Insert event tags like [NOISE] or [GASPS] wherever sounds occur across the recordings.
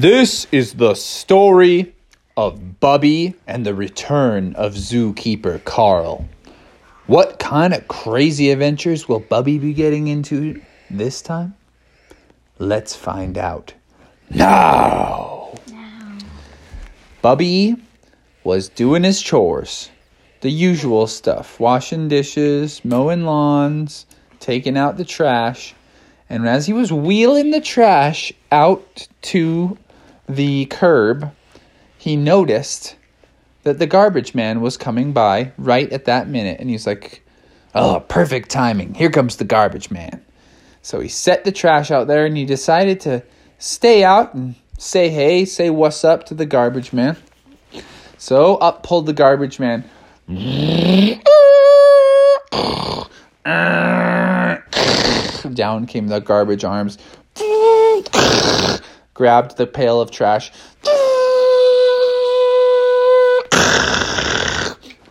This is the story of Bubby and the return of zookeeper Carl. What kind of crazy adventures will Bubby be getting into this time? Let's find out now. Bubby was doing his chores, the usual stuff washing dishes, mowing lawns, taking out the trash. And as he was wheeling the trash out to the curb, he noticed that the garbage man was coming by right at that minute. And he's like, Oh, perfect timing. Here comes the garbage man. So he set the trash out there and he decided to stay out and say hey, say what's up to the garbage man. So up pulled the garbage man. Down came the garbage arms. Grabbed the pail of trash.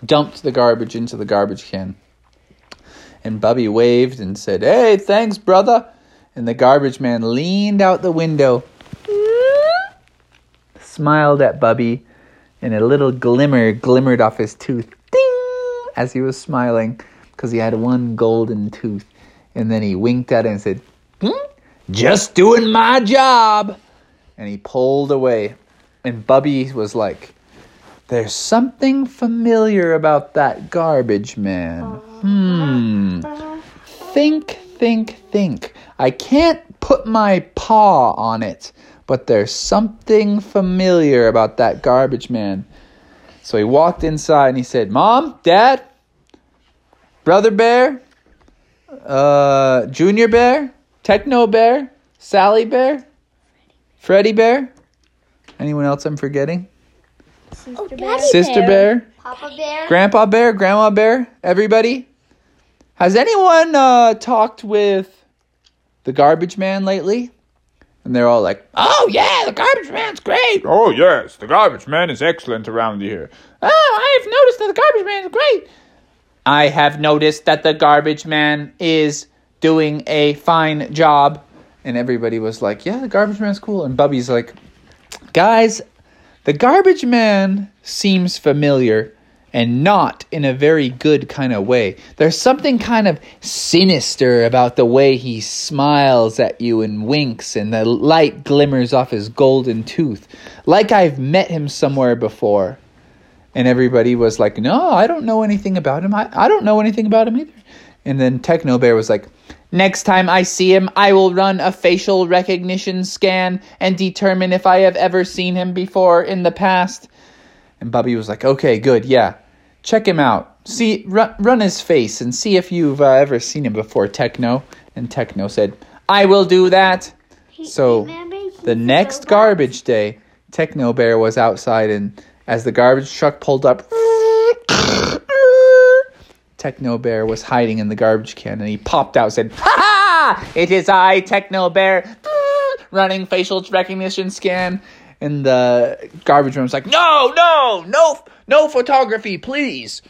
Dumped the garbage into the garbage can. And Bubby waved and said, Hey, thanks, brother. And the garbage man leaned out the window, smiled at Bubby, and a little glimmer glimmered off his tooth. Ding! As he was smiling, because he had one golden tooth. And then he winked at it and said, hmm? Just doing my job. And he pulled away. And Bubby was like, There's something familiar about that garbage man. Hmm. Think, think, think. I can't put my paw on it, but there's something familiar about that garbage man. So he walked inside and he said, Mom, Dad, Brother Bear, uh, Junior Bear, Techno Bear, Sally Bear, Freddy Bear. Anyone else I'm forgetting? Oh, Daddy Sister Bear, Papa Bear. Grandpa Bear, Grandma Bear, everybody. Has anyone uh, talked with the garbage man lately? And they're all like, "Oh yeah, the garbage man's great." Oh, yes, the garbage man is excellent around here. Oh, I've noticed that the garbage man is great. I have noticed that the garbage man is doing a fine job. And everybody was like, yeah, the garbage man's cool. And Bubby's like, guys, the garbage man seems familiar and not in a very good kind of way. There's something kind of sinister about the way he smiles at you and winks, and the light glimmers off his golden tooth, like I've met him somewhere before. And everybody was like, No, I don't know anything about him. I, I don't know anything about him either. And then Techno Bear was like, Next time I see him, I will run a facial recognition scan and determine if I have ever seen him before in the past. And Bubby was like, Okay, good, yeah. Check him out. See, run, run his face and see if you've uh, ever seen him before, Techno. And Techno said, I will do that. So the next garbage day, Techno Bear was outside, and as the garbage truck pulled up, Techno Bear was hiding in the garbage can, and he popped out, and said, "Ha ha! It is I, Techno Bear, [LAUGHS] running facial recognition scan." And the garbage man was like, "No, no, no, no photography, please."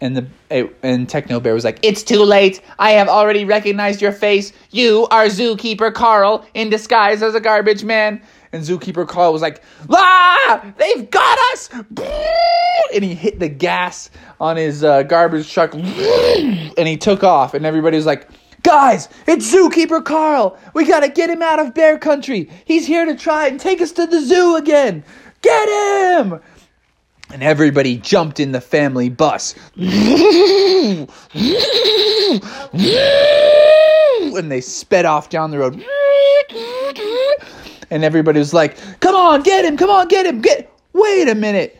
And the and Techno Bear was like, "It's too late. I have already recognized your face. You are Zookeeper Carl in disguise as a garbage man." And Zookeeper Carl was like, "Ah, they've got us!" [LAUGHS] And he hit the gas on his uh, garbage truck, [LAUGHS] and he took off. And everybody was like, "Guys, it's Zookeeper Carl. We gotta get him out of Bear Country. He's here to try and take us to the zoo again. Get him!" And everybody jumped in the family bus. [LAUGHS] And they sped off down the road. And everybody was like, come on, get him, come on, get him, get. Wait a minute.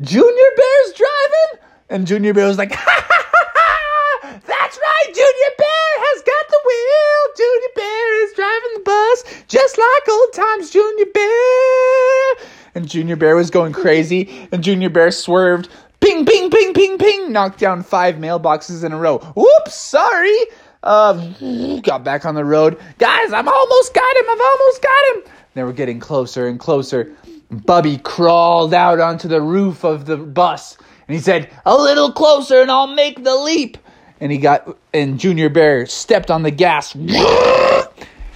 Junior Bear's driving? And Junior Bear was like, [LAUGHS] ha ha ha ha! That's right, Junior Bear has got the wheel. Junior Bear is driving the bus just like old times, Junior Bear. And Junior Bear was going crazy, and Junior Bear swerved. Ping, ping, ping, ping, ping. Knocked down five mailboxes in a row. Oops, sorry. Um, got back on the road. Guys, I've almost got him. I've almost got him. They were getting closer and closer. Bubby crawled out onto the roof of the bus and he said, A little closer and I'll make the leap. And he got, and Junior Bear stepped on the gas. [LAUGHS]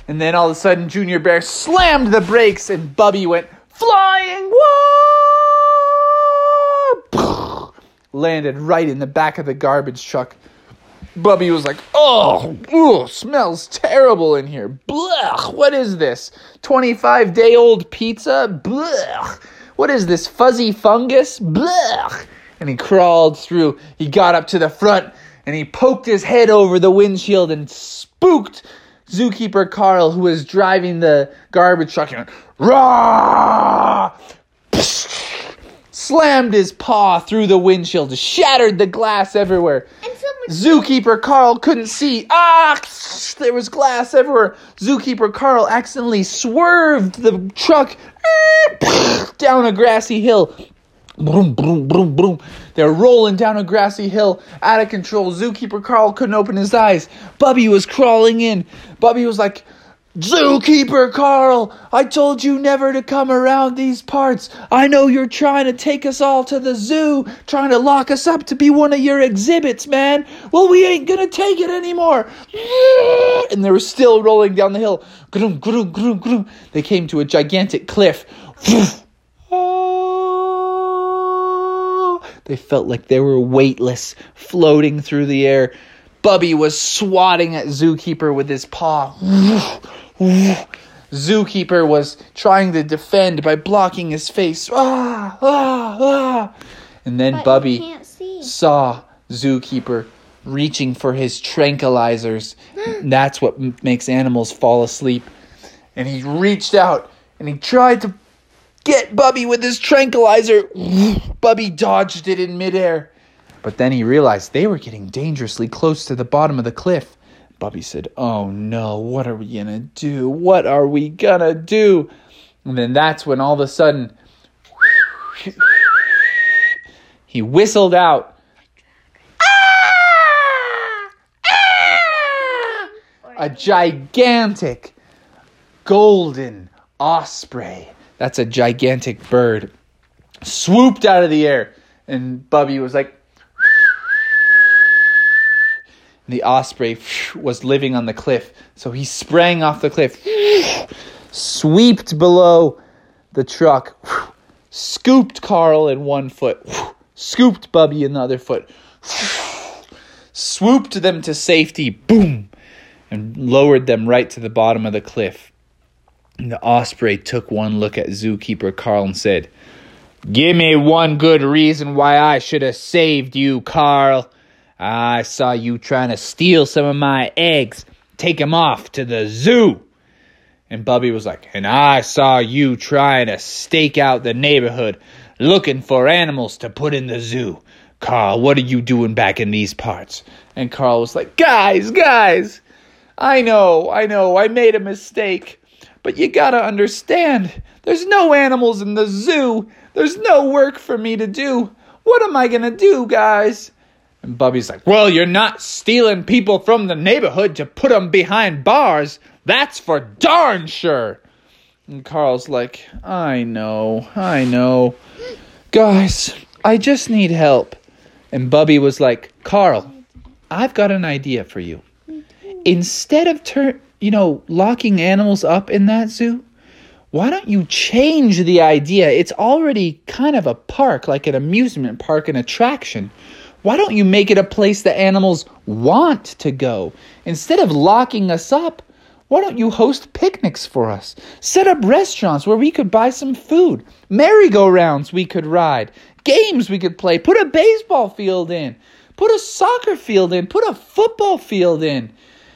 And then all of a sudden, Junior Bear slammed the brakes and Bubby went flying. [LAUGHS] Landed right in the back of the garbage truck. Bubby was like, oh, ooh, smells terrible in here. Blech, what is this? 25 day old pizza? Blech. What is this fuzzy fungus? Blech. And he crawled through. He got up to the front and he poked his head over the windshield and spooked zookeeper Carl, who was driving the garbage truck. And Rah! Slammed his paw through the windshield, shattered the glass everywhere. Zookeeper Carl couldn't see. Ah! There was glass everywhere. Zookeeper Carl accidentally swerved the truck [LAUGHS] down a grassy hill. Boom, boom, boom, boom. They're rolling down a grassy hill, out of control. Zookeeper Carl couldn't open his eyes. Bubby was crawling in. Bubby was like, Zookeeper Carl, I told you never to come around these parts. I know you're trying to take us all to the zoo, trying to lock us up to be one of your exhibits, man. Well, we ain't gonna take it anymore. And they were still rolling down the hill. They came to a gigantic cliff. They felt like they were weightless, floating through the air. Bubby was swatting at Zookeeper with his paw. Zookeeper was trying to defend by blocking his face. Ah, ah, ah. And then but Bubby you can't see. saw Zookeeper reaching for his tranquilizers. [GASPS] That's what m- makes animals fall asleep. And he reached out and he tried to get Bubby with his tranquilizer. Bubby dodged it in midair. But then he realized they were getting dangerously close to the bottom of the cliff. Bubby said, Oh no, what are we gonna do? What are we gonna do? And then that's when all of a sudden he whistled out. Ah! Ah! A gigantic golden osprey. That's a gigantic bird. Swooped out of the air. And Bubby was like, the osprey was living on the cliff. So he sprang off the cliff, sweeped below the truck, scooped Carl in one foot, scooped Bubby in the other foot, swooped them to safety, boom, and lowered them right to the bottom of the cliff. And the osprey took one look at zookeeper Carl and said, Give me one good reason why I should have saved you, Carl. I saw you trying to steal some of my eggs, take 'em off to the zoo. And Bubby was like, And I saw you trying to stake out the neighborhood, looking for animals to put in the zoo. Carl, what are you doing back in these parts? And Carl was like, Guys, guys, I know, I know, I made a mistake. But you gotta understand, there's no animals in the zoo. There's no work for me to do. What am I gonna do, guys? And Bubby's like, Well, you're not stealing people from the neighborhood to put them behind bars. That's for darn sure. And Carl's like, I know, I know. Guys, I just need help. And Bubby was like, Carl, I've got an idea for you. Instead of turn, you know, locking animals up in that zoo, why don't you change the idea? It's already kind of a park, like an amusement park, an attraction. Why don't you make it a place that animals want to go? Instead of locking us up, why don't you host picnics for us? Set up restaurants where we could buy some food, merry-go-rounds we could ride, games we could play, put a baseball field in, put a soccer field in, put a football field in.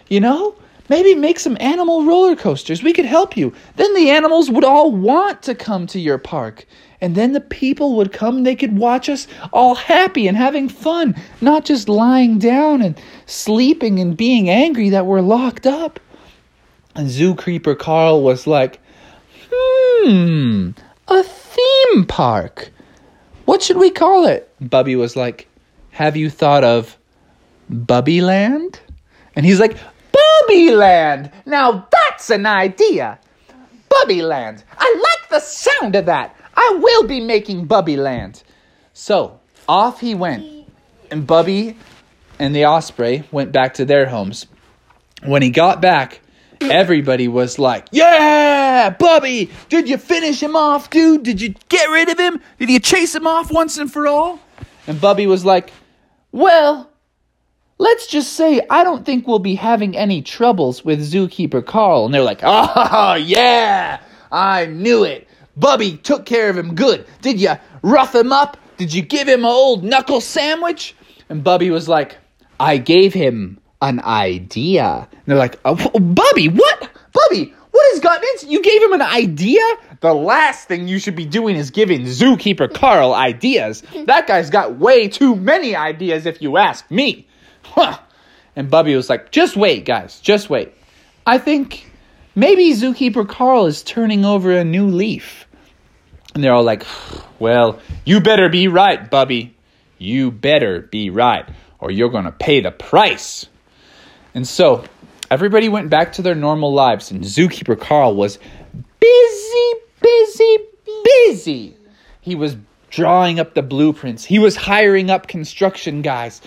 You know? Maybe make some animal roller coasters. We could help you. Then the animals would all want to come to your park. And then the people would come, they could watch us all happy and having fun, not just lying down and sleeping and being angry that we're locked up. And Zoo Creeper Carl was like, hmm, a theme park. What should we call it? Bubby was like, have you thought of Bubbyland? And he's like, Bubbyland! Now that's an idea! Bubbyland! I like the sound of that! I will be making Bubby land. So, off he went. And Bubby and the osprey went back to their homes. When he got back, everybody was like, Yeah, Bubby, did you finish him off, dude? Did you get rid of him? Did you chase him off once and for all? And Bubby was like, Well, let's just say I don't think we'll be having any troubles with zookeeper Carl. And they're like, Oh, [LAUGHS] yeah, I knew it. Bubby took care of him good. Did you rough him up? Did you give him an old knuckle sandwich? And Bubby was like, I gave him an idea. And they're like, oh, oh, Bubby, what? Bubby, what has gotten into you? Gave him an idea? The last thing you should be doing is giving zookeeper Carl ideas. That guy's got way too many ideas, if you ask me. Huh. And Bubby was like, just wait, guys, just wait. I think maybe zookeeper Carl is turning over a new leaf. And they're all like, well, you better be right, Bubby. You better be right, or you're going to pay the price. And so everybody went back to their normal lives, and Zookeeper Carl was busy, busy, busy. He was drawing up the blueprints. He was hiring up construction guys.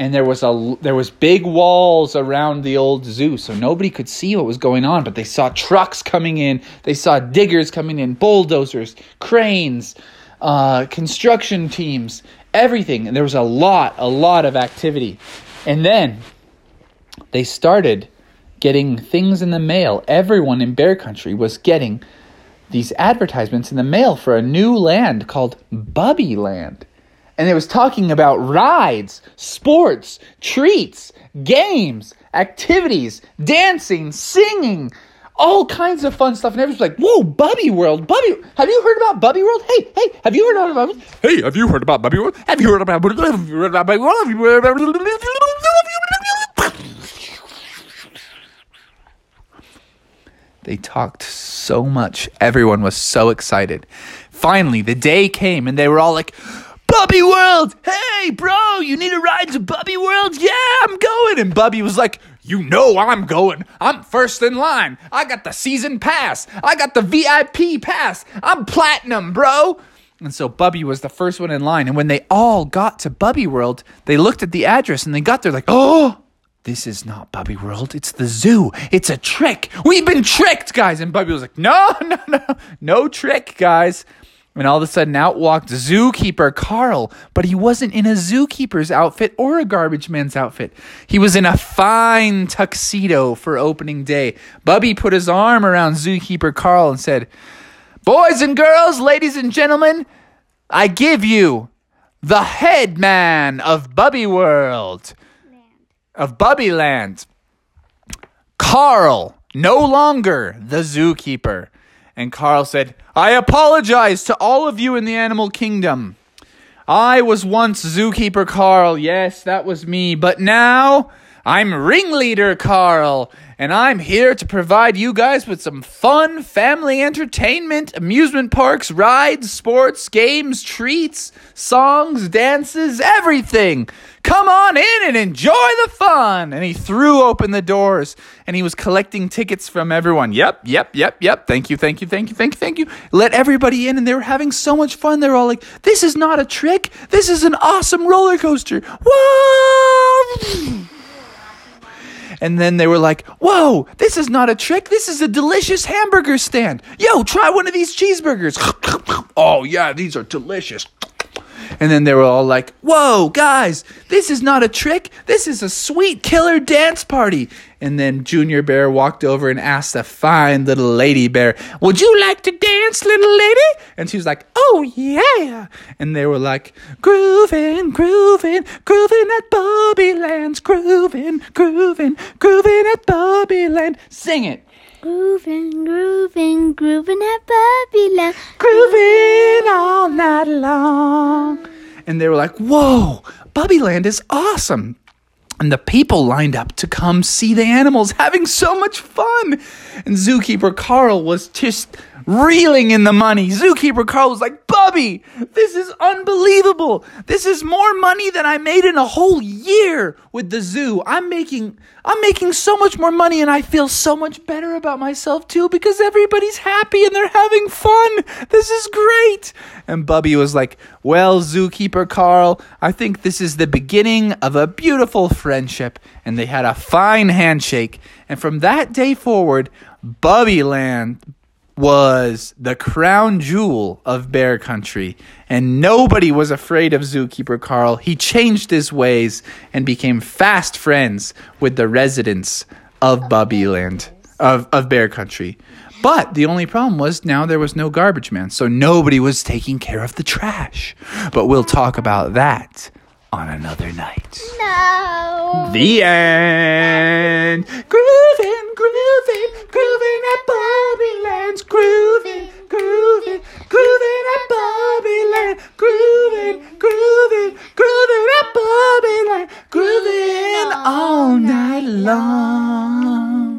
And there was a there was big walls around the old zoo, so nobody could see what was going on. But they saw trucks coming in, they saw diggers coming in, bulldozers, cranes, uh, construction teams, everything. And there was a lot, a lot of activity. And then they started getting things in the mail. Everyone in Bear Country was getting these advertisements in the mail for a new land called Bubby Land. And it was talking about rides, sports, treats, games, activities, dancing, singing, all kinds of fun stuff. And everyone's like, whoa, Bubby World, Bubby, have you heard about Bubby World? Hey, hey, have you heard about Bubby? Hey, have you heard about Bubby World? Have you heard about Have you heard about Bubby World? They talked so much. Everyone was so excited. Finally, the day came and they were all like, Bubby World! Hey, bro, you need a ride to Bubby World? Yeah, I'm going. And Bubby was like, You know I'm going. I'm first in line. I got the season pass. I got the VIP pass. I'm platinum, bro. And so Bubby was the first one in line. And when they all got to Bubby World, they looked at the address and they got there like, Oh, this is not Bubby World. It's the zoo. It's a trick. We've been tricked, guys. And Bubby was like, No, [LAUGHS] no, no, no trick, guys. And all of a sudden out walked zookeeper Carl, but he wasn't in a zookeeper's outfit or a garbage man's outfit. He was in a fine tuxedo for opening day. Bubby put his arm around zookeeper Carl and said, Boys and girls, ladies and gentlemen, I give you the head man of Bubby World, of Bubby Land. Carl, no longer the zookeeper. And Carl said, I apologize to all of you in the animal kingdom. I was once zookeeper Carl. Yes, that was me. But now I'm ringleader Carl. And I'm here to provide you guys with some fun family entertainment, amusement parks, rides, sports, games, treats, songs, dances, everything. Come on in and enjoy the fun. And he threw open the doors and he was collecting tickets from everyone. Yep, yep, yep, yep. Thank you, thank you, thank you, thank you, thank you. Let everybody in and they were having so much fun. They were all like, this is not a trick. This is an awesome roller coaster. Whoa! And then they were like, whoa, this is not a trick. This is a delicious hamburger stand. Yo, try one of these cheeseburgers. [LAUGHS] oh, yeah, these are delicious. And then they were all like, whoa, guys, this is not a trick. This is a sweet killer dance party. And then Junior Bear walked over and asked a fine little lady bear, Would you like to dance, little lady? And she was like, Oh, yeah. And they were like, Grooving, grooving, grooving at Bobby Land's, grooving, grooving, grooving at Bobby Land. Sing it. Grooving, grooving, grooving at Bubby Land. grooving all night long. And they were like, whoa, Bubbyland is awesome. And the people lined up to come see the animals having so much fun. And zookeeper Carl was just reeling in the money. Zookeeper Carl was like, Bubby! Bubby, this is unbelievable. This is more money than I made in a whole year with the zoo. I'm making I'm making so much more money and I feel so much better about myself too because everybody's happy and they're having fun. This is great. And Bubby was like, "Well, zookeeper Carl, I think this is the beginning of a beautiful friendship." And they had a fine handshake. And from that day forward, Bubbyland was the crown jewel of bear country and nobody was afraid of zookeeper carl. He changed his ways and became fast friends with the residents of bubbyland of, of bear country. But the only problem was now there was no garbage man so nobody was taking care of the trash. But we'll talk about that on another night. No. the end. Grooving, grooving, grooving at Bobby Land's grooving, grooving, grooving at Bobby Land, grooving, grooving, grooving at Bobby Land, grooving all night long.